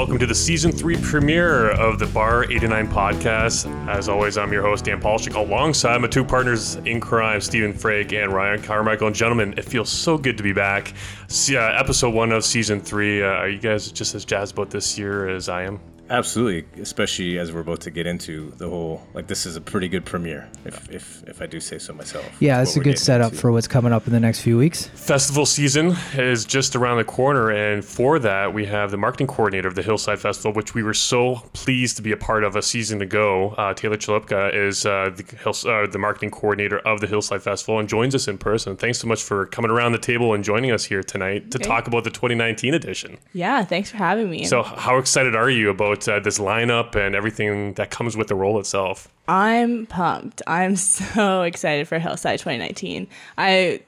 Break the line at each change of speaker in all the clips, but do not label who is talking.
welcome to the season three premiere of the Bar 89 podcast. As always, I'm your host, Dan Polchik, alongside my two partners in crime, Stephen Frake and Ryan Carmichael. And gentlemen, it feels so good to be back. See, uh, episode one of season three. Uh, are you guys just as jazzed about this year as I am?
Absolutely, especially as we're about to get into the whole like this is a pretty good premiere, if if, if I do say so myself.
Yeah, it's a good setup into. for what's coming up in the next few weeks.
Festival season is just around the corner, and for that we have the marketing coordinator of the Hillside Festival, which we were so pleased to be a part of a season ago. Uh, Taylor Chalupka is uh, the Hill, uh, the marketing coordinator of the Hillside Festival and joins us in person. Thanks so much for coming around the table and joining us here tonight to okay. talk about the 2019 edition.
Yeah, thanks for having me.
So, how excited are you about about uh, this lineup and everything that comes with the role itself?
I'm pumped. I'm so excited for Hillside 2019. I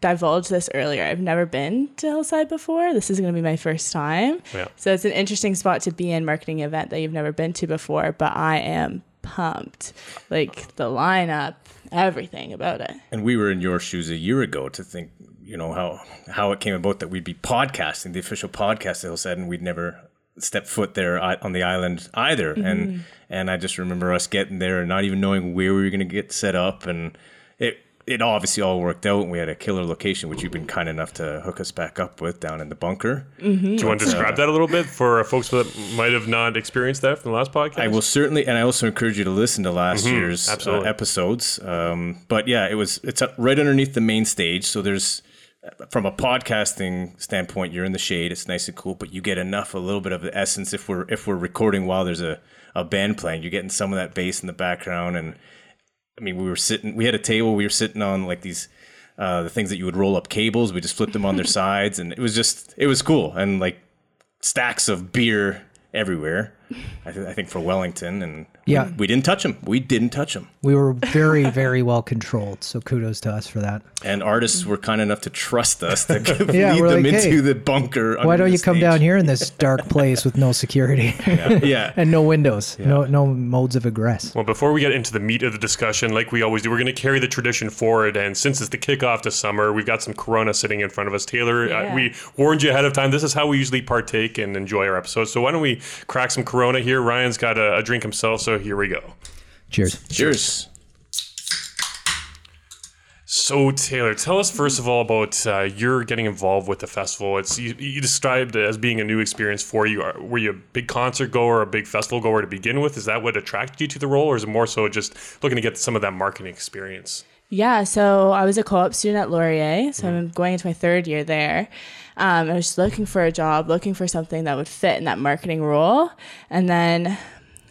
divulged this earlier. I've never been to Hillside before. This is going to be my first time. Yeah. So it's an interesting spot to be in marketing event that you've never been to before, but I am pumped. Like the lineup, everything about it.
And we were in your shoes a year ago to think, you know, how how it came about that we'd be podcasting, the official podcast of Hillside, and we'd never step foot there on the island either. Mm-hmm. And and I just remember us getting there and not even knowing where we were going to get set up, and it it obviously all worked out. And we had a killer location, which you've been kind enough to hook us back up with down in the bunker.
Mm-hmm. Do you want to describe uh, that a little bit for folks that might have not experienced that from the last podcast?
I will certainly, and I also encourage you to listen to last mm-hmm. year's uh, episodes. Um, but yeah, it was it's right underneath the main stage, so there's from a podcasting standpoint, you're in the shade. It's nice and cool, but you get enough, a little bit of the essence. If we're if we're recording while there's a, a band playing, you're getting some of that bass in the background. And I mean, we were sitting, we had a table, we were sitting on like these uh, the things that you would roll up cables. We just flipped them on their sides, and it was just it was cool. And like stacks of beer everywhere. I, th- I think for Wellington, and yeah, we, we, didn't touch them. We didn't touch them.
We were very, very well controlled. So kudos to us for that.
And artists were kind enough to trust us to yeah, lead them like, into hey, the bunker.
Why don't you come down here in this dark place with no security?
yeah. yeah.
and no windows, yeah. no no modes of egress.
Well, before we get into the meat of the discussion, like we always do, we're going to carry the tradition forward. And since it's the kickoff to summer, we've got some Corona sitting in front of us. Taylor, yeah. uh, we warned you ahead of time. This is how we usually partake and enjoy our episodes. So why don't we crack some Corona here? Ryan's got a, a drink himself, so here we go.
Cheers.
Cheers.
So Taylor, tell us first of all about uh, your getting involved with the festival. It's you, you, described it as being a new experience for you. Were you a big concert goer, a big festival goer to begin with? Is that what attracted you to the role, or is it more so just looking to get some of that marketing experience?
Yeah, so I was a co-op student at Laurier, so. I'm going into my third year there. Um, I was just looking for a job, looking for something that would fit in that marketing role, and then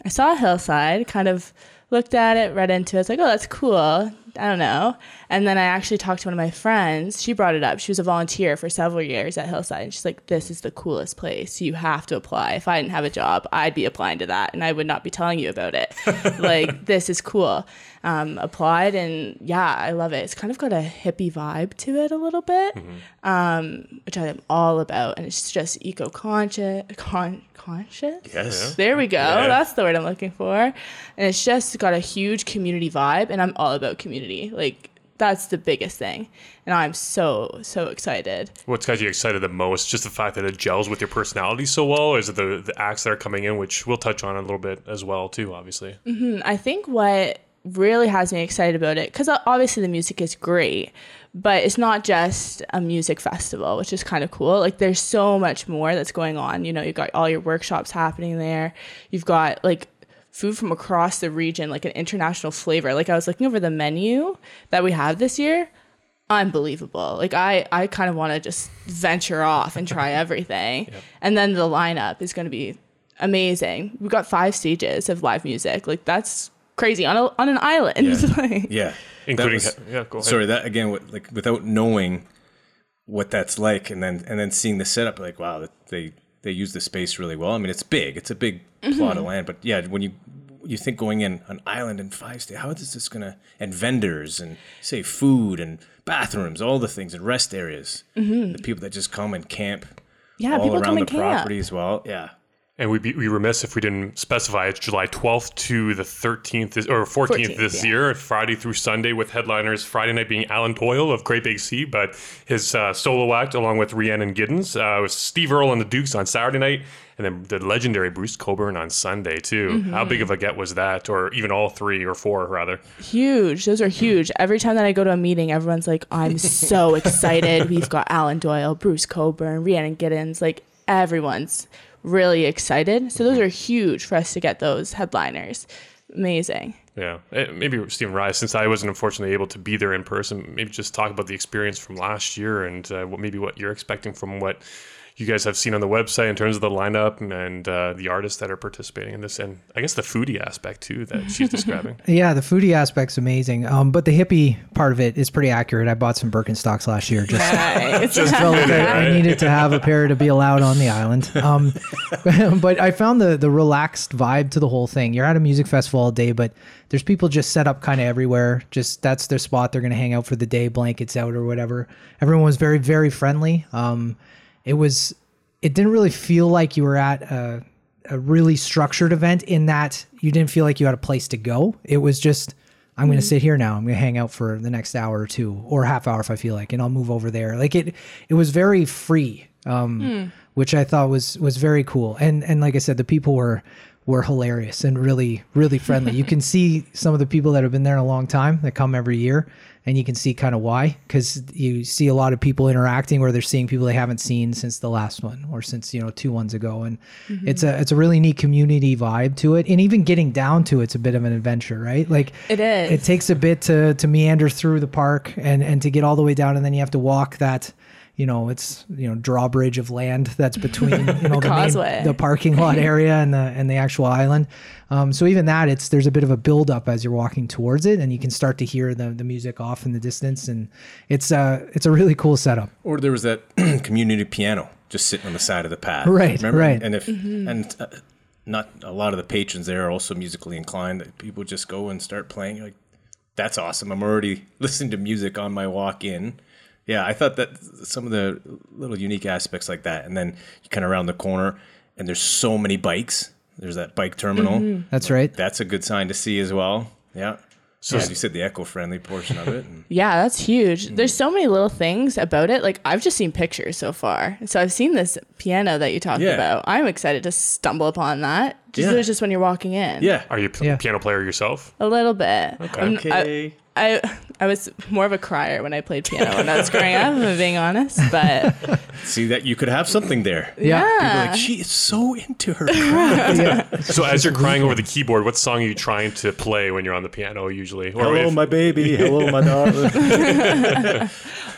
I saw Hillside, kind of looked at it, read into it. It's like, oh, that's cool. I don't know. And then I actually talked to one of my friends. She brought it up. She was a volunteer for several years at Hillside. And she's like, this is the coolest place. You have to apply. If I didn't have a job, I'd be applying to that and I would not be telling you about it. like, this is cool. Um, applied and yeah, I love it. It's kind of got a hippie vibe to it a little bit, mm-hmm. um, which I am all about. And it's just eco conscious. Con- conscious?
Yes.
There we go. Yeah. That's the word I'm looking for. And it's just got a huge community vibe. And I'm all about community. Like, that's the biggest thing. And I'm so, so excited.
What's got you excited the most? Just the fact that it gels with your personality so well? Or is it the, the acts that are coming in, which we'll touch on a little bit as well, too, obviously?
Mm-hmm. I think what really has me excited about it, because obviously the music is great, but it's not just a music festival, which is kind of cool. Like there's so much more that's going on. You know, you've got all your workshops happening there. You've got like food from across the region, like an international flavor. Like I was looking over the menu that we have this year, unbelievable. Like I, I kind of want to just venture off and try everything. yep. And then the lineup is going to be amazing. We've got five stages of live music. Like that's crazy on a, on an island.
Yeah, yeah. including was, yeah. Go ahead. Sorry, that again, like without knowing what that's like, and then and then seeing the setup, like wow, they they use the space really well. I mean, it's big. It's a big mm-hmm. plot of land, but yeah, when you you think going in an island in five states, how is this gonna and vendors and say food and bathrooms, all the things and rest areas, mm-hmm. the people that just come and camp,
yeah, all people around the
property as well, yeah.
And we'd be we remiss if we didn't specify it's July 12th to the 13th this, or 14th, 14th this yeah. year, Friday through Sunday, with headliners Friday night being Alan Doyle of Great Big Sea, but his uh, solo act along with Rhiannon Giddens uh, with Steve Earle and the Dukes on Saturday night, and then the legendary Bruce Cockburn on Sunday too. Mm-hmm. How big of a get was that, or even all three or four rather?
Huge. Those are huge. Every time that I go to a meeting, everyone's like, "I'm so excited. We've got Alan Doyle, Bruce Cockburn, Rhiannon Giddens, like." Everyone's really excited. So those are huge for us to get those headliners. Amazing.
Yeah, eh, maybe Stephen Rise, since I wasn't unfortunately able to be there in person, maybe just talk about the experience from last year and uh, what maybe what you're expecting from what you guys have seen on the website in terms of the lineup and uh, the artists that are participating in this, and I guess the foodie aspect too that she's describing.
yeah, the foodie aspect's amazing, um, but the hippie part of it is pretty accurate. I bought some Birkenstocks last year. Just, nice. just felt like I, I, needed to have a pair to be allowed on the island. Um, but I found the the relaxed vibe to the whole thing. You're at a music festival all day, but there's people just set up kind of everywhere. Just that's their spot. They're going to hang out for the day, blankets out or whatever. Everyone was very very friendly. Um, it was it didn't really feel like you were at a, a really structured event in that you didn't feel like you had a place to go. It was just I'm mm-hmm. going to sit here now. I'm going to hang out for the next hour or two or half hour if I feel like, and I'll move over there. Like it, it was very free, um, mm. which I thought was was very cool. And and like I said, the people were were hilarious and really really friendly. you can see some of the people that have been there a long time that come every year, and you can see kind of why because you see a lot of people interacting where they're seeing people they haven't seen since the last one or since you know two ones ago and mm-hmm. it's a it's a really neat community vibe to it and even getting down to it's a bit of an adventure right like
it is
it takes a bit to to meander through the park and and to get all the way down and then you have to walk that you know, it's you know drawbridge of land that's between you know the, the, main, the parking lot area and the and the actual island. Um, so even that, it's there's a bit of a build up as you're walking towards it, and you can start to hear the the music off in the distance, and it's uh it's a really cool setup.
Or there was that community piano just sitting on the side of the path,
right?
Remember?
Right.
And if mm-hmm. and uh, not a lot of the patrons there are also musically inclined. That people just go and start playing. Like that's awesome. I'm already listening to music on my walk in yeah, I thought that some of the little unique aspects like that, and then you kind of around the corner, and there's so many bikes. There's that bike terminal. Mm-hmm.
That's right.
That's a good sign to see as well. Yeah. So yeah. as you said, the eco-friendly portion of it.
yeah, that's huge. Mm-hmm. There's so many little things about it. Like I've just seen pictures so far. So I've seen this piano that you talked yeah. about. I'm excited to stumble upon that. Just, yeah. just when you're walking in.
Yeah.
Are you a yeah. piano player yourself?
A little bit.
Okay. okay.
I, I I was more of a crier when I played piano when I was growing up. I'm being honest, but
see that you could have something there.
Yeah,
People like she is so into her craft.
yeah. So as you're crying over the keyboard, what song are you trying to play when you're on the piano usually?
Or Hello, if- my baby. Hello, my darling.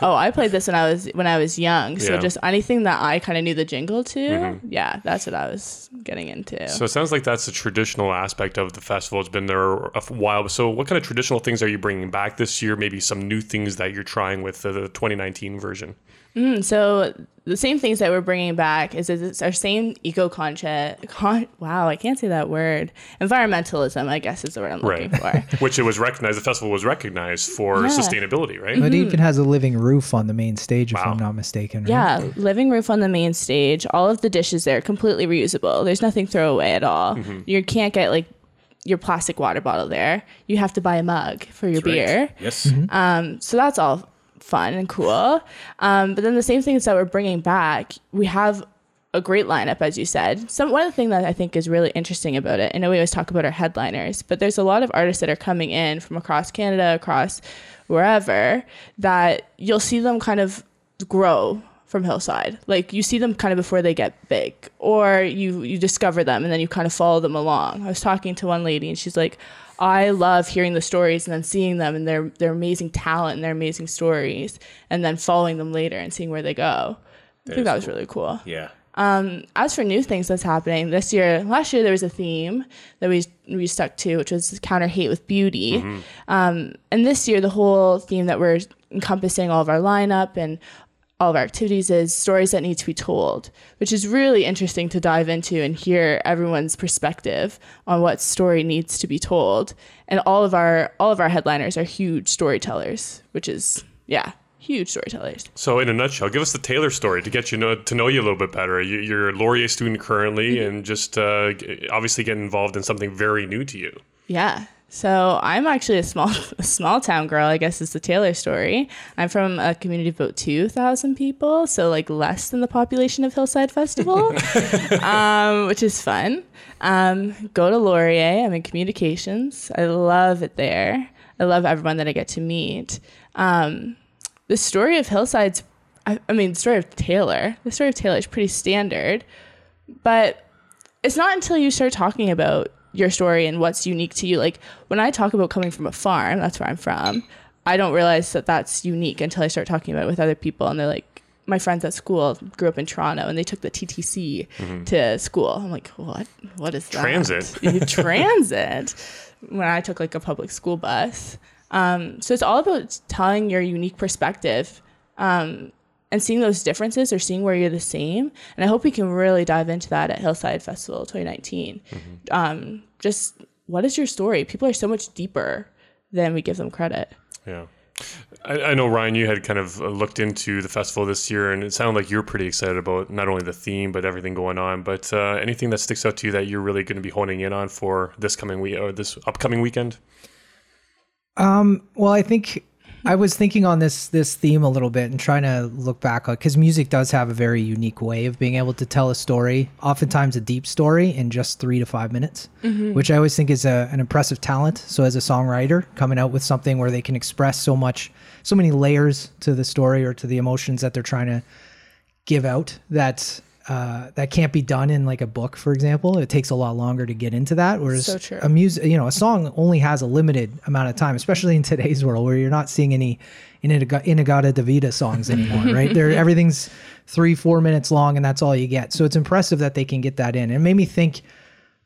oh, I played this when I was when I was young. So yeah. just anything that I kind of knew the jingle to, mm-hmm. yeah, that's what I was getting into.
So it sounds like that's a traditional aspect of the festival. It's been there a while. So what kind of traditional things are you bringing back this year? Maybe some new things that you're trying with the, the 2019 version.
Mm, so the same things that we're bringing back is, is it's our same eco conscious. Con- wow, I can't say that word. Environmentalism, I guess, is the word I'm looking right.
for. Which it was recognized. The festival was recognized for yeah. sustainability, right?
Mm-hmm. It even has a living roof on the main stage, wow. if I'm not mistaken. Right?
Yeah, living roof on the main stage. All of the dishes there completely reusable. There's nothing throwaway at all. Mm-hmm. You can't get like your plastic water bottle there. You have to buy a mug for your that's beer. Right.
Yes. Mm-hmm.
Um, so that's all fun and cool. Um, but then the same things that we're bringing back, we have a great lineup, as you said. Some one of the things that I think is really interesting about it. I know we always talk about our headliners, but there's a lot of artists that are coming in from across Canada, across wherever, that you'll see them kind of grow from Hillside. Like you see them kind of before they get big, or you you discover them and then you kind of follow them along. I was talking to one lady and she's like, I love hearing the stories and then seeing them and their their amazing talent and their amazing stories, and then following them later and seeing where they go. That I think that was cool. really cool.
Yeah.
Um, as for new things that's happening this year, last year there was a theme that we we stuck to, which was counter hate with beauty. Mm-hmm. Um, and this year, the whole theme that we're encompassing all of our lineup and all of our activities is stories that need to be told, which is really interesting to dive into and hear everyone's perspective on what story needs to be told. And all of our all of our headliners are huge storytellers, which is yeah, huge storytellers.
So, in a nutshell, give us the Taylor story to get you know to know you a little bit better. You're a Laurier student currently, mm-hmm. and just uh, obviously getting involved in something very new to you.
Yeah. So I'm actually a small a small town girl, I guess is the Taylor story. I'm from a community of about 2,000 people, so like less than the population of Hillside Festival, um, which is fun. Um, go to Laurier. I'm in communications. I love it there. I love everyone that I get to meet. Um, the story of Hillside's, I, I mean, the story of Taylor, the story of Taylor is pretty standard, but it's not until you start talking about your story and what's unique to you. Like when I talk about coming from a farm, that's where I'm from. I don't realize that that's unique until I start talking about it with other people, and they're like, my friends at school grew up in Toronto and they took the TTC mm-hmm. to school. I'm like, what? What is that?
Transit.
Transit. When I took like a public school bus. Um, so it's all about telling your unique perspective. Um, and seeing those differences or seeing where you're the same. And I hope we can really dive into that at Hillside Festival 2019. Mm-hmm. Um, just what is your story? People are so much deeper than we give them credit.
Yeah. I, I, know Ryan, you had kind of uh, looked into the festival this year, and it sounded like you're pretty excited about not only the theme but everything going on. But uh, anything that sticks out to you that you're really going to be honing in on for this coming week or this upcoming weekend?
Um, well, I think I was thinking on this this theme a little bit and trying to look back because music does have a very unique way of being able to tell a story, oftentimes a deep story, in just three to five minutes, mm-hmm. which I always think is a, an impressive talent. So as a songwriter, coming out with something where they can express so much, so many layers to the story or to the emotions that they're trying to give out, that uh, that can't be done in like a book, for example. It takes a lot longer to get into that. Whereas so a music, you know, a song only has a limited amount of time, especially in today's world where you're not seeing any In-A-Gadda-Da-Vida songs anymore, right? There, everything's three, four minutes long, and that's all you get. So it's impressive that they can get that in. It made me think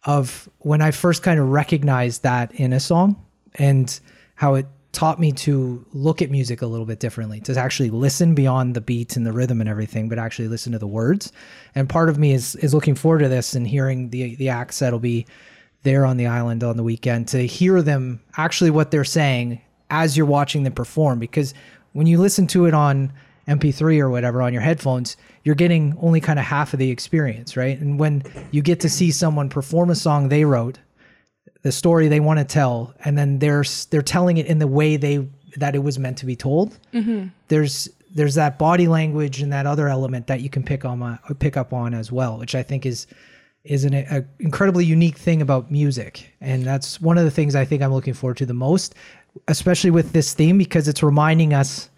of when I first kind of recognized that in a song and how it taught me to look at music a little bit differently, to actually listen beyond the beats and the rhythm and everything, but actually listen to the words. And part of me is is looking forward to this and hearing the the acts that'll be there on the island on the weekend to hear them actually what they're saying as you're watching them perform. Because when you listen to it on MP3 or whatever on your headphones, you're getting only kind of half of the experience, right? And when you get to see someone perform a song they wrote the story they want to tell, and then they're they're telling it in the way they that it was meant to be told. Mm-hmm. There's there's that body language and that other element that you can pick on uh, pick up on as well, which I think is is an a incredibly unique thing about music, and that's one of the things I think I'm looking forward to the most, especially with this theme because it's reminding us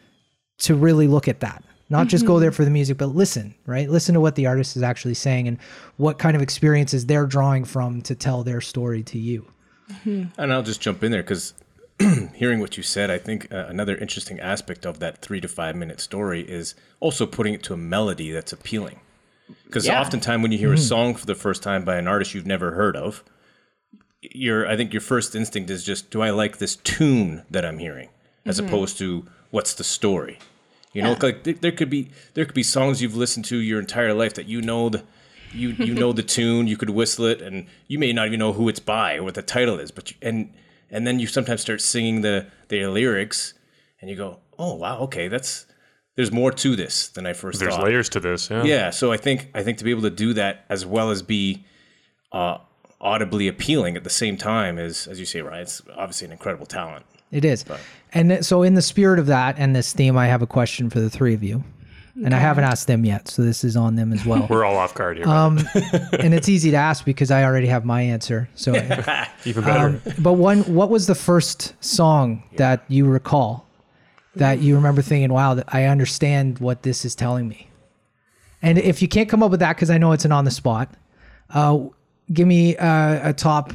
to really look at that not mm-hmm. just go there mm-hmm. for the music but listen right listen to what the artist is actually saying and what kind of experiences they're drawing from to tell their story to you
Mm-hmm. And I'll just jump in there because hearing what you said, I think uh, another interesting aspect of that three to five minute story is also putting it to a melody that's appealing. Because yeah. oftentimes when you hear mm-hmm. a song for the first time by an artist you've never heard of, your I think your first instinct is just, do I like this tune that I'm hearing, as mm-hmm. opposed to what's the story. You yeah. know, like there could be there could be songs you've listened to your entire life that you know the you you know the tune, you could whistle it, and you may not even know who it's by or what the title is. But you, and and then you sometimes start singing the the lyrics, and you go, oh wow, okay, that's there's more to this than I first
there's
thought.
There's layers to this, yeah.
Yeah, so I think I think to be able to do that as well as be uh, audibly appealing at the same time is, as you say, right? It's obviously an incredible talent.
It is. But. And so, in the spirit of that and this theme, I have a question for the three of you and I haven't asked them yet, so this is on them as well.
We're all off guard here.
Um, and it's easy to ask because I already have my answer. So
even better. Um,
but one, what was the first song yeah. that you recall that you remember thinking, "Wow, I understand what this is telling me"? And if you can't come up with that, because I know it's an on the spot, uh, give me a, a top,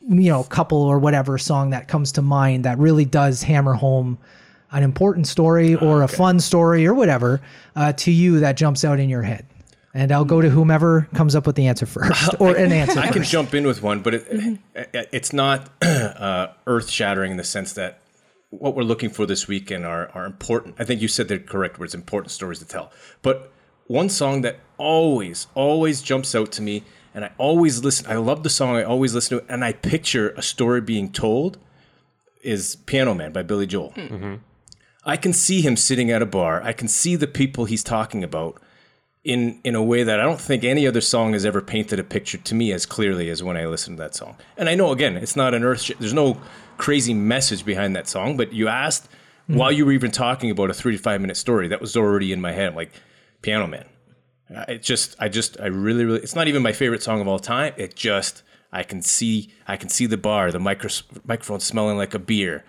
you know, couple or whatever song that comes to mind that really does hammer home an important story or okay. a fun story or whatever uh, to you that jumps out in your head. And I'll go to whomever comes up with the answer first, or an answer.
I
can
jump in with one, but it, mm-hmm. it's not uh, earth shattering in the sense that what we're looking for this weekend are, are important. I think you said the correct words important stories to tell. But one song that always, always jumps out to me, and I always listen, I love the song, I always listen to it, and I picture a story being told, is Piano Man by Billy Joel. Mm-hmm. I can see him sitting at a bar. I can see the people he's talking about in in a way that I don't think any other song has ever painted a picture to me as clearly as when I listen to that song. And I know again, it's not an earth. Sh- there's no crazy message behind that song, but you asked mm-hmm. while you were even talking about a three to five minute story that was already in my head. I'm like, Piano Man. It just, I just, I really, really. It's not even my favorite song of all time. It just, I can see, I can see the bar, the micro, microphone smelling like a beer.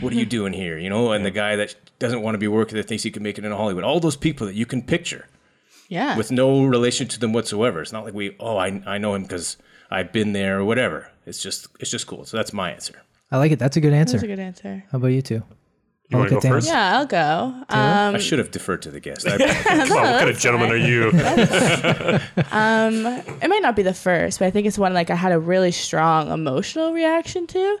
What are you doing here? You know, and the guy that doesn't want to be working that thinks he can make it in Hollywood. All those people that you can picture
yeah.
With no relation to them whatsoever. It's not like we, oh, I, I know him because I've been there or whatever. It's just it's just cool. So that's my answer.
I like it. That's a good answer.
That's a good answer.
How about you two?
You want to go first?
Yeah, I'll go. Um,
I should have deferred to the guest.
Come on, what kind of gentleman are you?
um, it might not be the first, but I think it's one like I had a really strong emotional reaction to.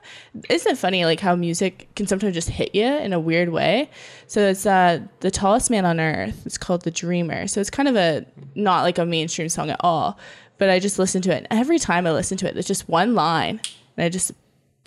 Isn't it funny like how music can sometimes just hit you in a weird way? So it's uh, the tallest man on earth. It's called The Dreamer. So it's kind of a not like a mainstream song at all, but I just listen to it. And every time I listen to it, there's just one line, and I just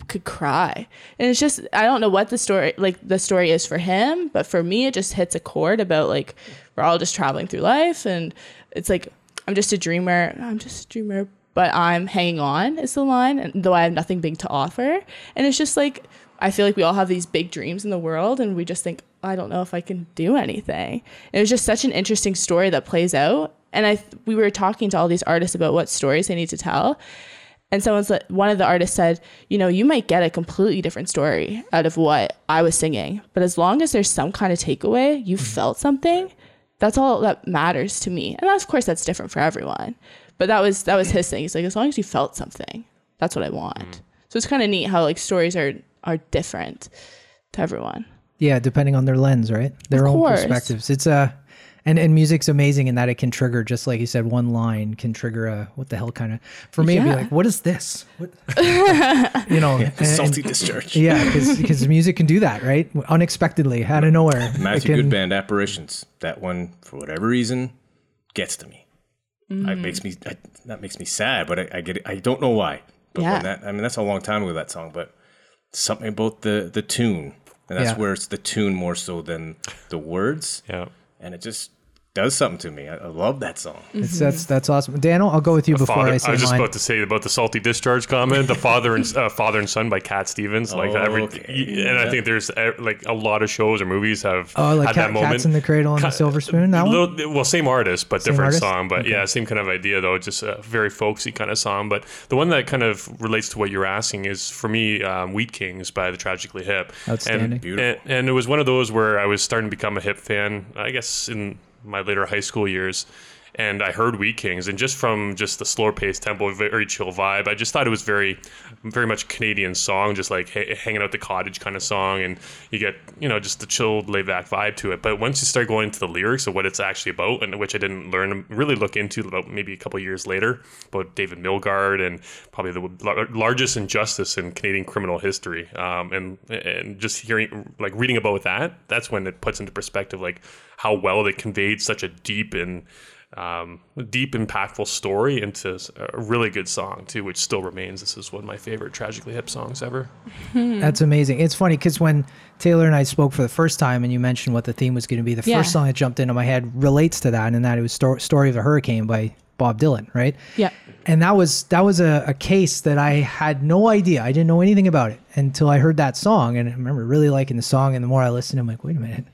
could cry. And it's just I don't know what the story like the story is for him, but for me it just hits a chord about like we're all just traveling through life and it's like I'm just a dreamer. I'm just a dreamer, but I'm hanging on is the line, and though I have nothing big to offer. And it's just like I feel like we all have these big dreams in the world and we just think I don't know if I can do anything. It was just such an interesting story that plays out. And I we were talking to all these artists about what stories they need to tell. And someone's like, one of the artists said, you know, you might get a completely different story out of what I was singing, but as long as there's some kind of takeaway, you mm-hmm. felt something, that's all that matters to me. And of course, that's different for everyone. But that was that was his thing. He's like, as long as you felt something, that's what I want. Mm. So it's kind of neat how like stories are are different to everyone.
Yeah, depending on their lens, right? Their of own course. perspectives. It's a uh, and and music's amazing in that it can trigger just like you said one line can trigger a what the hell kind of for me yeah. it'd be like what is this what? you know yeah,
and, salty discharge
yeah because music can do that right unexpectedly out of nowhere
Matthew can, Good Band apparitions that one for whatever reason gets to me mm. it makes me I, that makes me sad but I, I, get it I don't know why but yeah. that I mean that's a long time ago that song but something about the the tune and that's yeah. where it's the tune more so than the words
yeah
and it just does something to me. I, I love that song.
It's, that's that's awesome. Daniel, I'll go with you before
father,
I say
I was just
mine.
about to say about the salty discharge comment. The father and uh, father and son by Cat Stevens. Like oh, every, okay. and I think there's uh, like a lot of shows or movies have
oh like had Cat, that moment. Cats in the Cradle and the Silver Spoon. That
little, one? Well, same artist but same different artist? song. But okay. yeah, same kind of idea though. Just a very folksy kind of song. But the one that kind of relates to what you're asking is for me, um, Wheat Kings by the Tragically Hip.
Outstanding.
And, Beautiful. And, and it was one of those where I was starting to become a hip fan. I guess in my later high school years and I heard Wheat Kings, and just from just the slower paced tempo, very chill vibe, I just thought it was very, very much Canadian song, just like hanging out the cottage kind of song, and you get you know just the chilled, laid back vibe to it. But once you start going into the lyrics of what it's actually about, and which I didn't learn really look into about maybe a couple years later, about David Milgaard and probably the largest injustice in Canadian criminal history, um, and and just hearing like reading about that, that's when it puts into perspective like how well they conveyed such a deep and um, deep, impactful story into a really good song too, which still remains. This is one of my favorite tragically hip songs ever.
That's amazing. It's funny because when Taylor and I spoke for the first time, and you mentioned what the theme was going to be, the yeah. first song that jumped into my head relates to that, and that it was Sto- "Story of a Hurricane" by Bob Dylan, right?
Yeah.
And that was that was a, a case that I had no idea. I didn't know anything about it until I heard that song, and I remember really liking the song. And the more I listened, I'm like, wait a minute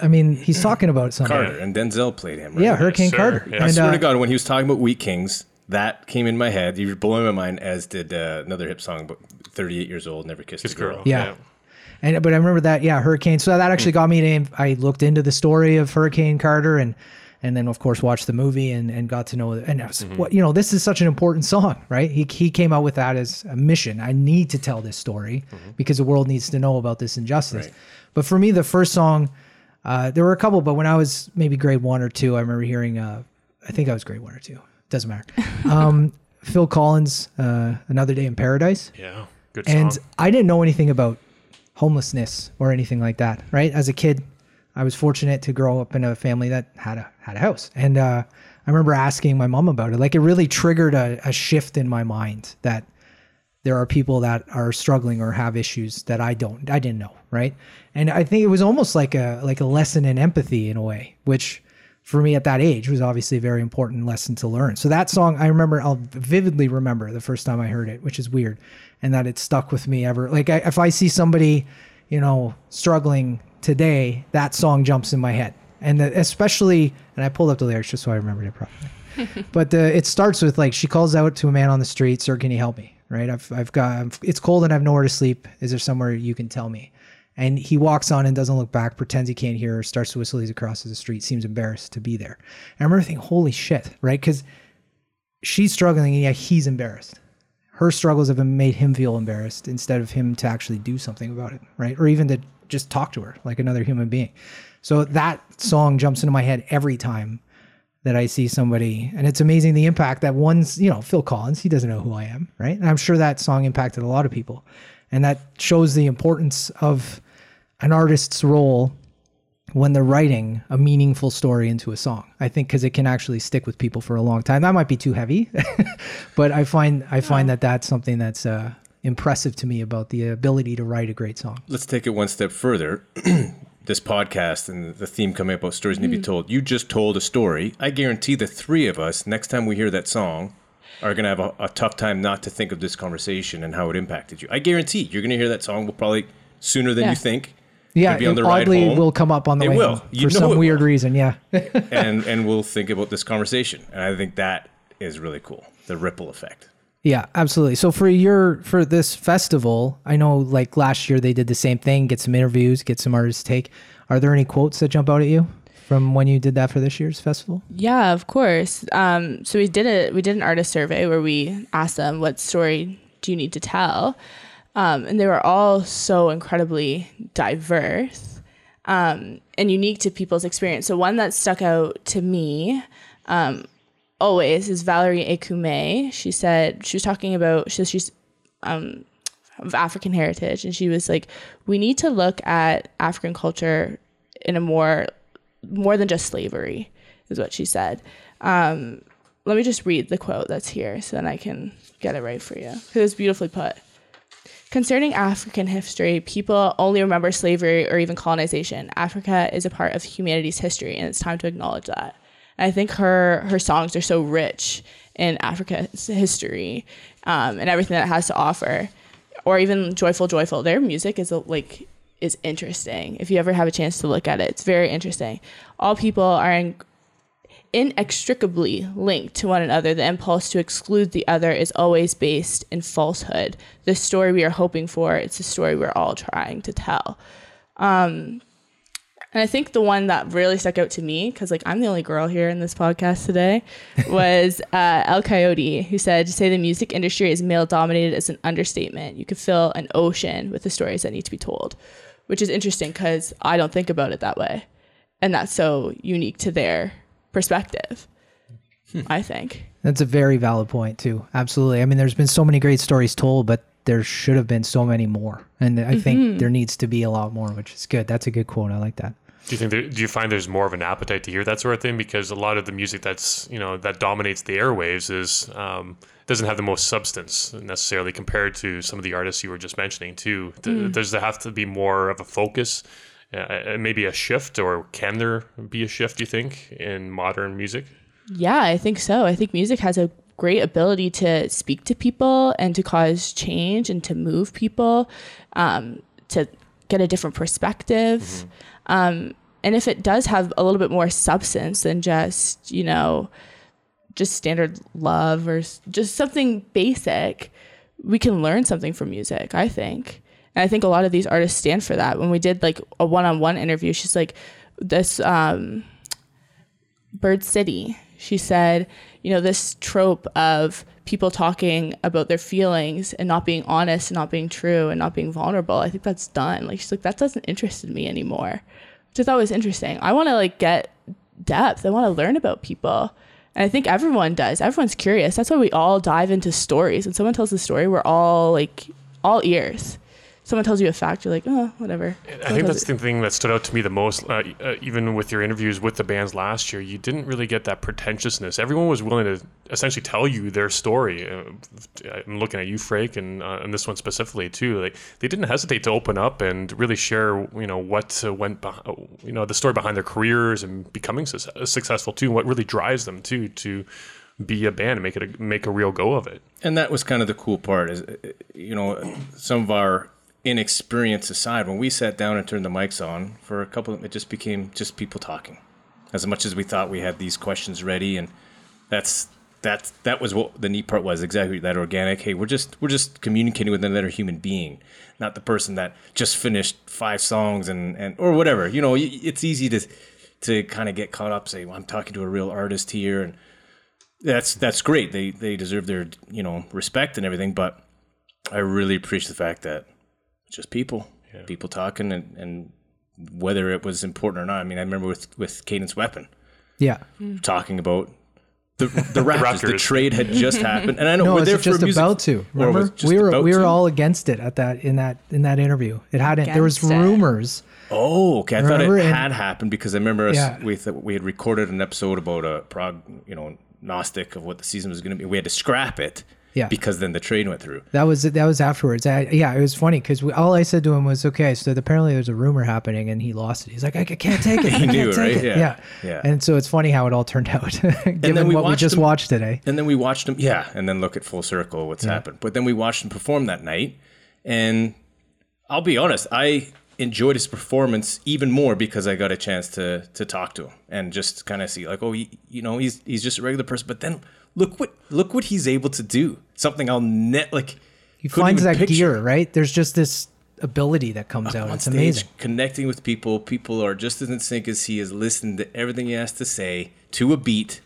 I mean, he's talking about something.
Carter and Denzel played him.
Right? Yeah, Hurricane yes, Carter.
Yeah. And, I swear uh, to God, when he was talking about Wheat Kings, that came in my head. You were blowing my mind, as did uh, another hip song, but 38 years old, never kissed Kiss a girl. girl.
Yeah. yeah. And but I remember that, yeah, Hurricane. So that actually got me to. I looked into the story of Hurricane Carter and and then of course watched the movie and, and got to know it. And was, mm-hmm. what you know, this is such an important song, right? He he came out with that as a mission. I need to tell this story mm-hmm. because the world needs to know about this injustice. Right. But for me, the first song uh, there were a couple, but when I was maybe grade one or two, I remember hearing. Uh, I think I was grade one or two. Doesn't matter. Um, Phil Collins, uh, "Another Day in Paradise."
Yeah, good song.
And I didn't know anything about homelessness or anything like that. Right, as a kid, I was fortunate to grow up in a family that had a had a house, and uh, I remember asking my mom about it. Like it really triggered a, a shift in my mind that there are people that are struggling or have issues that I don't I didn't know, right? And I think it was almost like a like a lesson in empathy in a way, which for me at that age was obviously a very important lesson to learn. So that song I remember I'll vividly remember the first time I heard it, which is weird, and that it stuck with me ever. Like I, if I see somebody, you know, struggling today, that song jumps in my head. And the, especially and I pulled up the lyrics just so I remembered it properly. but the, it starts with like she calls out to a man on the street, "Sir, can you help me?" Right? I've, I've got, it's cold and I have nowhere to sleep. Is there somewhere you can tell me? And he walks on and doesn't look back, pretends he can't hear starts to whistle as he crosses the street, seems embarrassed to be there. And I remember thinking, holy shit, right? Because she's struggling and yet he's embarrassed. Her struggles have made him feel embarrassed instead of him to actually do something about it, right? Or even to just talk to her like another human being. So that song jumps into my head every time that I see somebody, and it's amazing the impact that one's, you know, Phil Collins, he doesn't know who I am, right? And I'm sure that song impacted a lot of people. And that shows the importance of an artist's role when they're writing a meaningful story into a song. I think because it can actually stick with people for a long time. That might be too heavy, but I find I find that that's something that's uh, impressive to me about the ability to write a great song.
Let's take it one step further. this podcast and the theme coming up about stories need to be mm. told. You just told a story. I guarantee the three of us, next time we hear that song, are going to have a, a, tough time not to think of this conversation and how it impacted you. I guarantee you're going to hear that song will probably sooner than yeah. you think.
Yeah, be on the oddly will come up on the
it
way
will.
You for some weird will. reason. Yeah,
and and we'll think about this conversation, and I think that is really cool. The ripple effect.
Yeah, absolutely. So for your for this festival, I know like last year they did the same thing, get some interviews, get some artists take. Are there any quotes that jump out at you from when you did that for this year's festival?
Yeah, of course. Um, so we did it. We did an artist survey where we asked them what story do you need to tell, um, and they were all so incredibly diverse um, and unique to people's experience. So one that stuck out to me um, always is Valerie Ekoume. She said she was talking about she, she's um, of African heritage, and she was like, we need to look at African culture in a more more than just slavery, is what she said. Um, let me just read the quote that's here so then I can get it right for you. It was beautifully put. Concerning African history, people only remember slavery or even colonization. Africa is a part of humanity's history, and it's time to acknowledge that. I think her her songs are so rich in Africa's history um, and everything that it has to offer, or even Joyful Joyful. Their music is like is interesting. If you ever have a chance to look at it, it's very interesting. All people are in, inextricably linked to one another. The impulse to exclude the other is always based in falsehood. The story we are hoping for, it's the story we're all trying to tell. Um, and I think the one that really stuck out to me, because like I'm the only girl here in this podcast today, was uh, El Coyote, who said, "To say the music industry is male dominated is an understatement. You could fill an ocean with the stories that need to be told," which is interesting because I don't think about it that way, and that's so unique to their perspective. Hmm. I think
that's a very valid point too. Absolutely. I mean, there's been so many great stories told, but there should have been so many more, and I mm-hmm. think there needs to be a lot more, which is good. That's a good quote. I like that.
Do you think there, do you find there's more of an appetite to hear that sort of thing because a lot of the music that's you know that dominates the airwaves is um, doesn't have the most substance necessarily compared to some of the artists you were just mentioning too. Mm. Does there have to be more of a focus, uh, maybe a shift, or can there be a shift? Do you think in modern music?
Yeah, I think so. I think music has a great ability to speak to people and to cause change and to move people, um, to get a different perspective. Mm-hmm. Um, and if it does have a little bit more substance than just, you know, just standard love or just something basic, we can learn something from music, I think. And I think a lot of these artists stand for that. When we did like a one on one interview, she's like, this um, Bird City, she said, you know, this trope of people talking about their feelings and not being honest and not being true and not being vulnerable, I think that's done. Like, she's like, that doesn't interest me anymore thought was interesting. I want to like get depth. I want to learn about people. And I think everyone does. Everyone's curious. That's why we all dive into stories. When someone tells a story, we're all like all ears. Someone tells you a fact, you're like, oh, whatever.
I think that's the thing that stood out to me the most, uh, uh, even with your interviews with the bands last year. You didn't really get that pretentiousness. Everyone was willing to essentially tell you their story. Uh, I'm looking at you, Frank, and, uh, and this one specifically too. Like they didn't hesitate to open up and really share, you know, what went, behind, you know, the story behind their careers and becoming su- successful too. And what really drives them too to be a band and make it a, make a real go of it.
And that was kind of the cool part is, you know, some of our inexperience aside, when we sat down and turned the mics on for a couple, it just became just people talking. As much as we thought we had these questions ready, and that's that that was what the neat part was exactly that organic. Hey, we're just we're just communicating with another human being, not the person that just finished five songs and and or whatever. You know, it's easy to to kind of get caught up, say, well, I'm talking to a real artist here, and that's that's great. They they deserve their you know respect and everything, but I really appreciate the fact that just people, yeah. people talking, and, and whether it was important or not. I mean, I remember with with Cadence Weapon,
yeah,
talking about the the Raptors. the, the trade had just happened, and I know
no,
we're there
just
music,
about to. Remember, we were we were
to?
all against it at that in that in that interview. It hadn't. Against there was rumors.
Oh, okay. I remember? thought it had happened because I remember us, yeah. we th- we had recorded an episode about a prog, you know, gnostic of what the season was going to be. We had to scrap it
yeah.
Because then the train went through.
That was that was afterwards. I, yeah, it was funny because all I said to him was, "Okay, so apparently there's a rumor happening," and he lost it. He's like, "I, can't take it." he knew, right? Yeah. yeah. yeah, And so it's funny how it all turned out, given we what we just him, watched today.
And then we watched him, yeah, and then look at full circle what's yeah. happened. But then we watched him perform that night, and I'll be honest, I enjoyed his performance even more because I got a chance to to talk to him and just kind of see like, oh, he, you know, he's he's just a regular person, but then look what look what he's able to do. Something I'll net like
he finds that picture. gear right. There's just this ability that comes out. It's stage, amazing.
Connecting with people, people are just as in sync as he is. Listening to everything he has to say to a beat.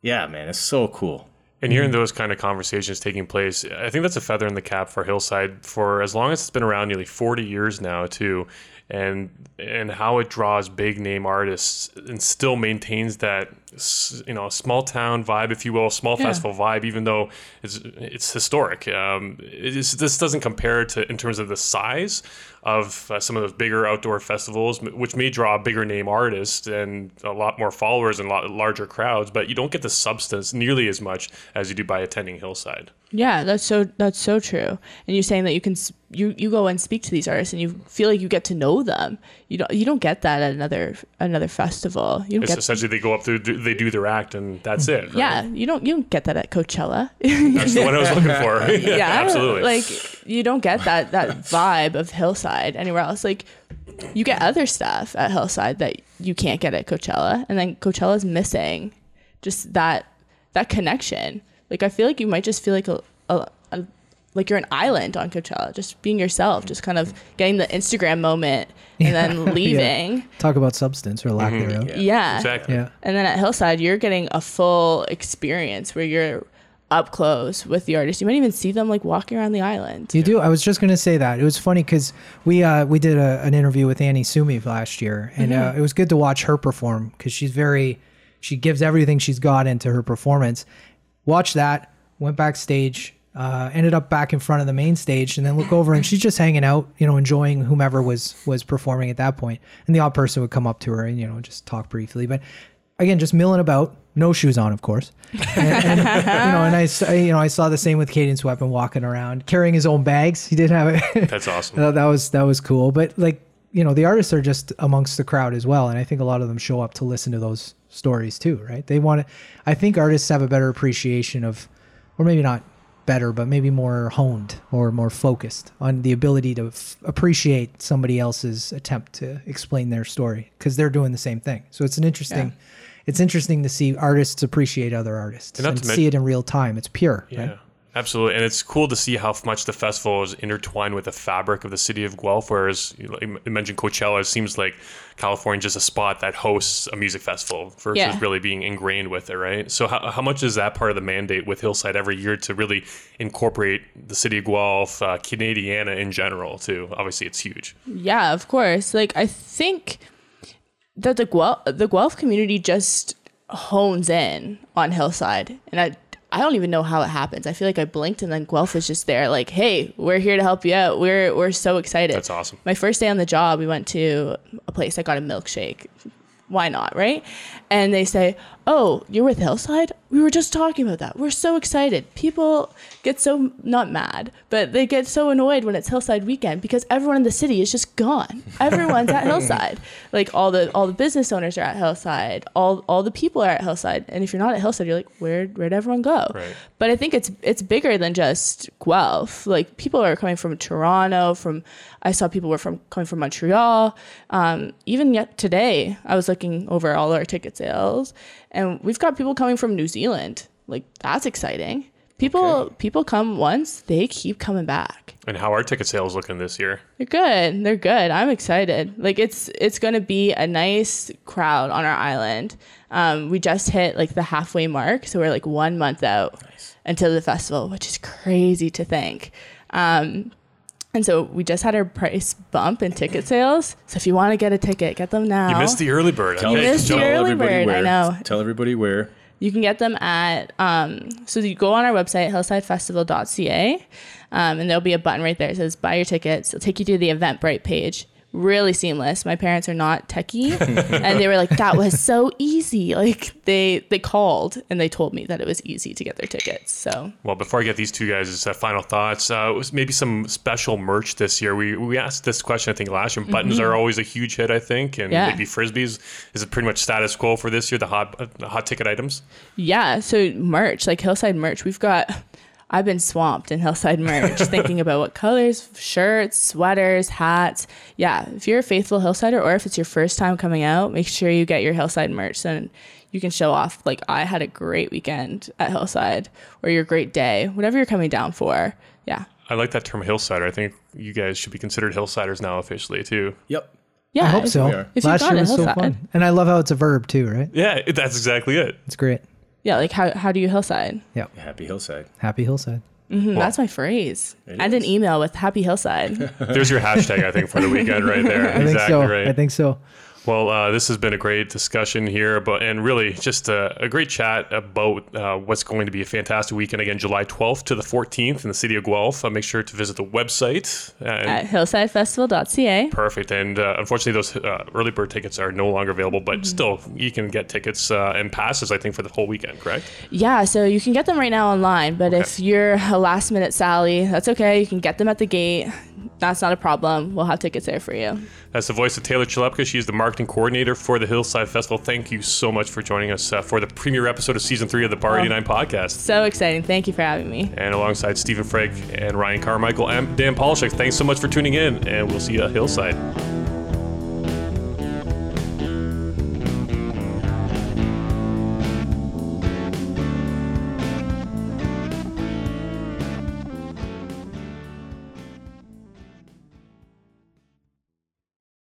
Yeah, man, it's so cool.
And hearing mm-hmm. those kind of conversations taking place, I think that's a feather in the cap for Hillside for as long as it's been around, nearly 40 years now, too and and how it draws big name artists and still maintains that you know small town vibe, if you will, small yeah. festival vibe, even though it's it's historic. Um, it is, this doesn't compare to in terms of the size of uh, some of those bigger outdoor festivals, which may draw bigger name artists and a lot more followers and a lot larger crowds, but you don't get the substance nearly as much as you do by attending Hillside.
Yeah, that's so that's so true. And you're saying that you can you you go and speak to these artists and you feel like you get to know them. You don't you don't get that at another another festival. You don't
it's get essentially they go up there, they do their act, and that's it. Right?
Yeah, you don't you don't get that at Coachella.
that's the one I was looking for. yeah, absolutely.
Like you don't get that that vibe of Hillside anywhere else. Like you get other stuff at Hillside that you can't get at Coachella, and then Coachella's missing just that that connection like I feel like you might just feel like a, a, a like you're an island on Coachella, just being yourself, just kind of getting the Instagram moment and then leaving.
yeah. Talk about substance or lack mm-hmm.
thereof. Yeah. yeah.
Exactly. Yeah.
And then at Hillside, you're getting a full experience where you're up close with the artist. You might even see them like walking around the island.
You do. I was just gonna say that it was funny because we uh, we did a, an interview with Annie Sumi last year, and mm-hmm. uh, it was good to watch her perform because she's very she gives everything she's got into her performance, watched that, went backstage, uh, ended up back in front of the main stage, and then look over and she's just hanging out, you know, enjoying whomever was was performing at that point. And the odd person would come up to her and you know just talk briefly, but again, just milling about, no shoes on, of course. And, and you know, and I, you know, I saw the same with Cadence Weapon walking around carrying his own bags. He did have it.
That's awesome.
that, that was that was cool. But like you know, the artists are just amongst the crowd as well, and I think a lot of them show up to listen to those stories too, right? They want to. I think artists have a better appreciation of, or maybe not better, but maybe more honed or more focused on the ability to f- appreciate somebody else's attempt to explain their story because they're doing the same thing. So it's an interesting. Yeah. It's interesting to see artists appreciate other artists and, and see it in real time. It's pure, yeah. right?
Absolutely, and it's cool to see how much the festival is intertwined with the fabric of the city of Guelph. Whereas you, mentioned Coachella, it seems like California is just a spot that hosts a music festival versus yeah. really being ingrained with it, right? So, how, how much is that part of the mandate with Hillside every year to really incorporate the city of Guelph, uh, Canadiana in general, too? Obviously, it's huge.
Yeah, of course. Like I think that the Guelph the Guelph community just hones in on Hillside, and I I don't even know how it happens. I feel like I blinked and then Guelph was just there, like, "Hey, we're here to help you out. We're we're so excited."
That's awesome.
My first day on the job, we went to a place. I got a milkshake. Why not, right? And they say, "Oh, you're with Hillside? We were just talking about that. We're so excited. People get so not mad, but they get so annoyed when it's Hillside weekend because everyone in the city is just gone. Everyone's at Hillside. Like all the all the business owners are at Hillside. All all the people are at Hillside. And if you're not at Hillside, you're like, where where'd everyone go?
Right.
But I think it's it's bigger than just Guelph. Like people are coming from Toronto. From I saw people were from coming from Montreal. Um, even yet today, I was looking over all our ticket sales, and we've got people coming from New Zealand. Like that's exciting. People okay. people come once, they keep coming back.
And how are ticket sales looking this year?
They're good. They're good. I'm excited. Like it's it's going to be a nice crowd on our island. Um, we just hit like the halfway mark, so we're like one month out nice. until the festival, which is crazy to think. Um, and so we just had our price bump in ticket sales. So if you want to get a ticket, get them now.
You missed the early bird.
You missed the early bird.
Where.
I know.
Tell everybody where.
You can get them at, um, so you go on our website, hillsidefestival.ca, um, and there'll be a button right there that says buy your tickets. It'll take you to the Eventbrite page really seamless. My parents are not techie, and they were like, "That was so easy." Like they they called and they told me that it was easy to get their tickets. So
well, before I get these two guys' uh, final thoughts, uh, was maybe some special merch this year. We we asked this question I think last year. Buttons mm-hmm. are always a huge hit, I think, and yeah. maybe frisbees. Is it pretty much status quo for this year? The hot uh, the hot ticket items.
Yeah. So merch, like Hillside merch, we've got I've been swamped in Hillside merch, thinking about what colors, shirts, sweaters, hats. Yeah, if you're a faithful Hillsider or if it's your first time coming out, make sure you get your Hillside merch and you can show off. Like, I had a great weekend at Hillside or your great day, whatever you're coming down for. Yeah.
I like that term Hillsider. I think you guys should be considered Hillsiders now officially, too.
Yep.
Yeah,
I hope so. If Last year was so fun, and I love how it's a verb too, right?
Yeah, that's exactly it.
It's great.
Yeah, like how how do you hillside?
Yeah.
Happy Hillside.
Happy Hillside.
Mm-hmm, well, that's my phrase. And an email with Happy Hillside.
There's your hashtag, I think, for the weekend right there.
I exactly think so. right. I think so.
Well, uh, this has been a great discussion here, but and really just a, a great chat about uh, what's going to be a fantastic weekend again, July 12th to the 14th in the city of Guelph. Uh, make sure to visit the website
at hillsidefestival.ca.
Perfect. And uh, unfortunately, those uh, early bird tickets are no longer available, but mm-hmm. still, you can get tickets uh, and passes. I think for the whole weekend, correct?
Yeah. So you can get them right now online, but okay. if you're a last minute Sally, that's okay. You can get them at the gate that's not a problem. We'll have tickets there for you.
That's the voice of Taylor Chalupka. She's the marketing coordinator for the Hillside Festival. Thank you so much for joining us uh, for the premiere episode of season three of the Bar oh, 89 podcast.
So exciting. Thank you for having me.
And alongside Stephen Frank and Ryan Carmichael and Dan Polishek, thanks so much for tuning in, and we'll see you at Hillside.